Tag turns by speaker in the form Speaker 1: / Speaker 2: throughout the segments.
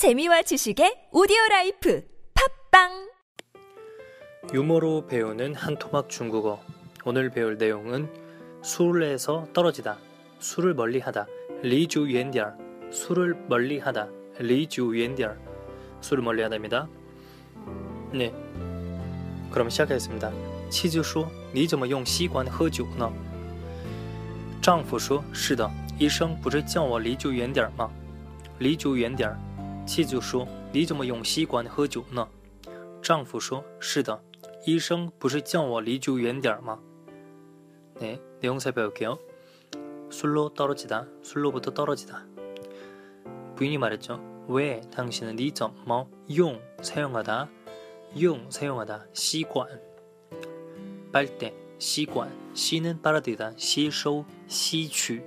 Speaker 1: 재미와 지식의 오디오 라이프 팝빵
Speaker 2: 유머로 배우는 한토막 중국어. 오늘 배울 내용은 술에서 떨어지다, 술을 멀리하다, 리주 옌디얼, 술을 멀리하다, 리주 옌디얼, 술을 멀리하다입니다. 네, 그럼 시작하겠습니다. 妻子说：“你怎么用吸管喝酒呢？”丈夫说：“是的，医生不是叫我离酒远点儿吗？离酒远点儿。” 妻子说：“你怎么用吸管喝酒呢？”丈夫说：“是的，医生不是叫我离酒远点儿吗？”네 내용 살펴볼게요. 술로 떨어지다, 술로부터 떨어지다. 부인이 말했죠. 왜 당신은 니怎么 용 사용하다, 용 사용하다, 시관 빨대, 시관, 시는 빨아들이다, 시소, 시취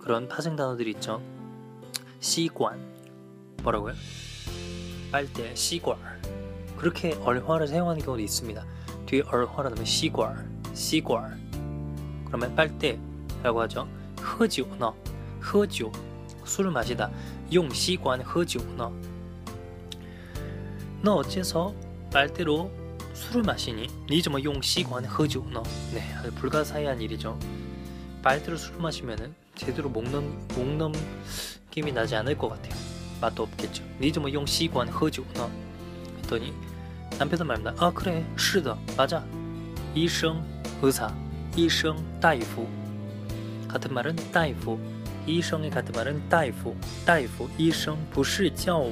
Speaker 2: 그런 파생 단어들이 있죠. 시관 뭐라고요? 빨대, 시관 그렇게 얼화를 사용하는 경우도 있습니다. 뒤에 얼화를 넣으면 시관, 시관 그러면 빨대라고 하죠. 허지오 너, 허지오 술을 마시다. 용 시관 허지오 너. 너 어째서 빨대로 술을 마시니? 니좀 용 시관 허지오 너. 네, 불가사의한 일이죠. 빨대로 술을 마시면은 제대로 목넘 목넘김이 나지 않을 것 같아요. 맛도 없겠죠. 니좀 용 시관 허지오 너. 했더니 남편도 말합니다. 아 그래, 是的, 맞아. 이성 의사, 이성 다이프 같은 말은 다이프, 이성의 같은 말은 다이프, 다이프, 이성 不是叫我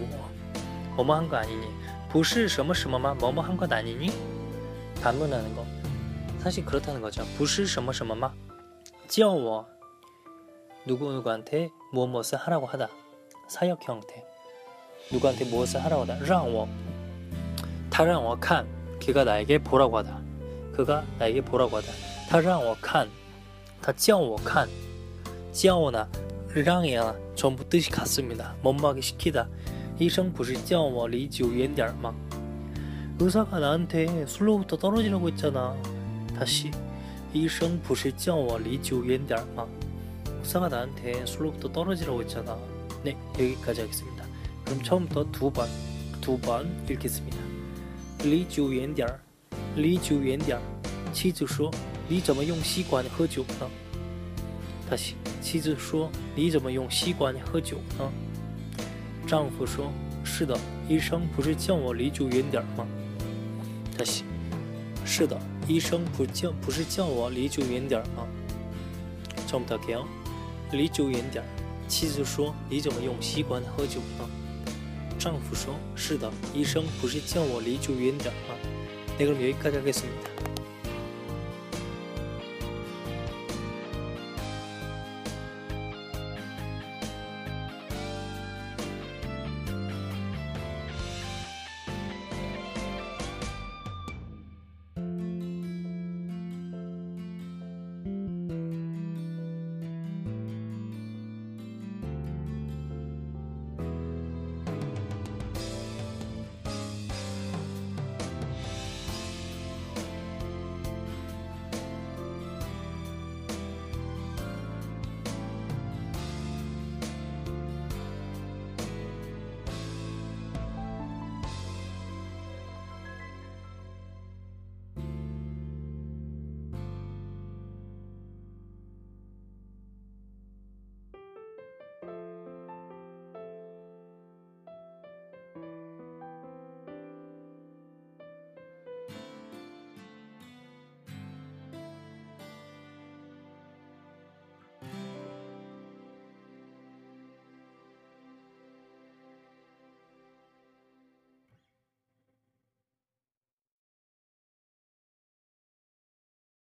Speaker 2: 뭐뭐 한 거 아니니? 不是什么什么吗? 뭐뭐 한 것 아니니? 반문하는 거. 사실 그렇다는 거죠. 不是什么什么吗?叫我 누구 누구한테 무엇 무엇을 하라고 하다. 사역 형태. 누구한테 무엇을 하라고 하다. 让我 他让我看 그가 나에게 보라고 하다. 그가 나에게 보라고 하다. 他让我看他叫我看 叫我나 让이나 전부 뜻이 같습니다. 못막이 시키다. 이성 不是叫我离酒远点儿吗? 의사가 나한테 술로부터 떨어지라고 했잖아. 다시 이성 不是叫我离酒远点儿吗? 의사가 나한테 술로부터 떨어지라고 했잖아. 네, 여기까지 하겠습니다. 그럼 처음부터 두 번, 두 번 읽겠습니다. 离酒远点儿，离酒远点儿。妻子说：“你怎么用吸管喝酒呢？”他妻妻子说：“你怎么用吸管喝酒呢？”丈夫说：“是的，医生不是叫我离酒远点儿吗？”他妻是的，医生不叫不是叫我离酒远点儿吗？처음부터할게요离酒远点儿。 妻子说：“你怎么用吸管喝酒呢？”丈夫说：“是的，医生不是叫我离酒远点吗？”네 그럼 여기까지 하겠습니다.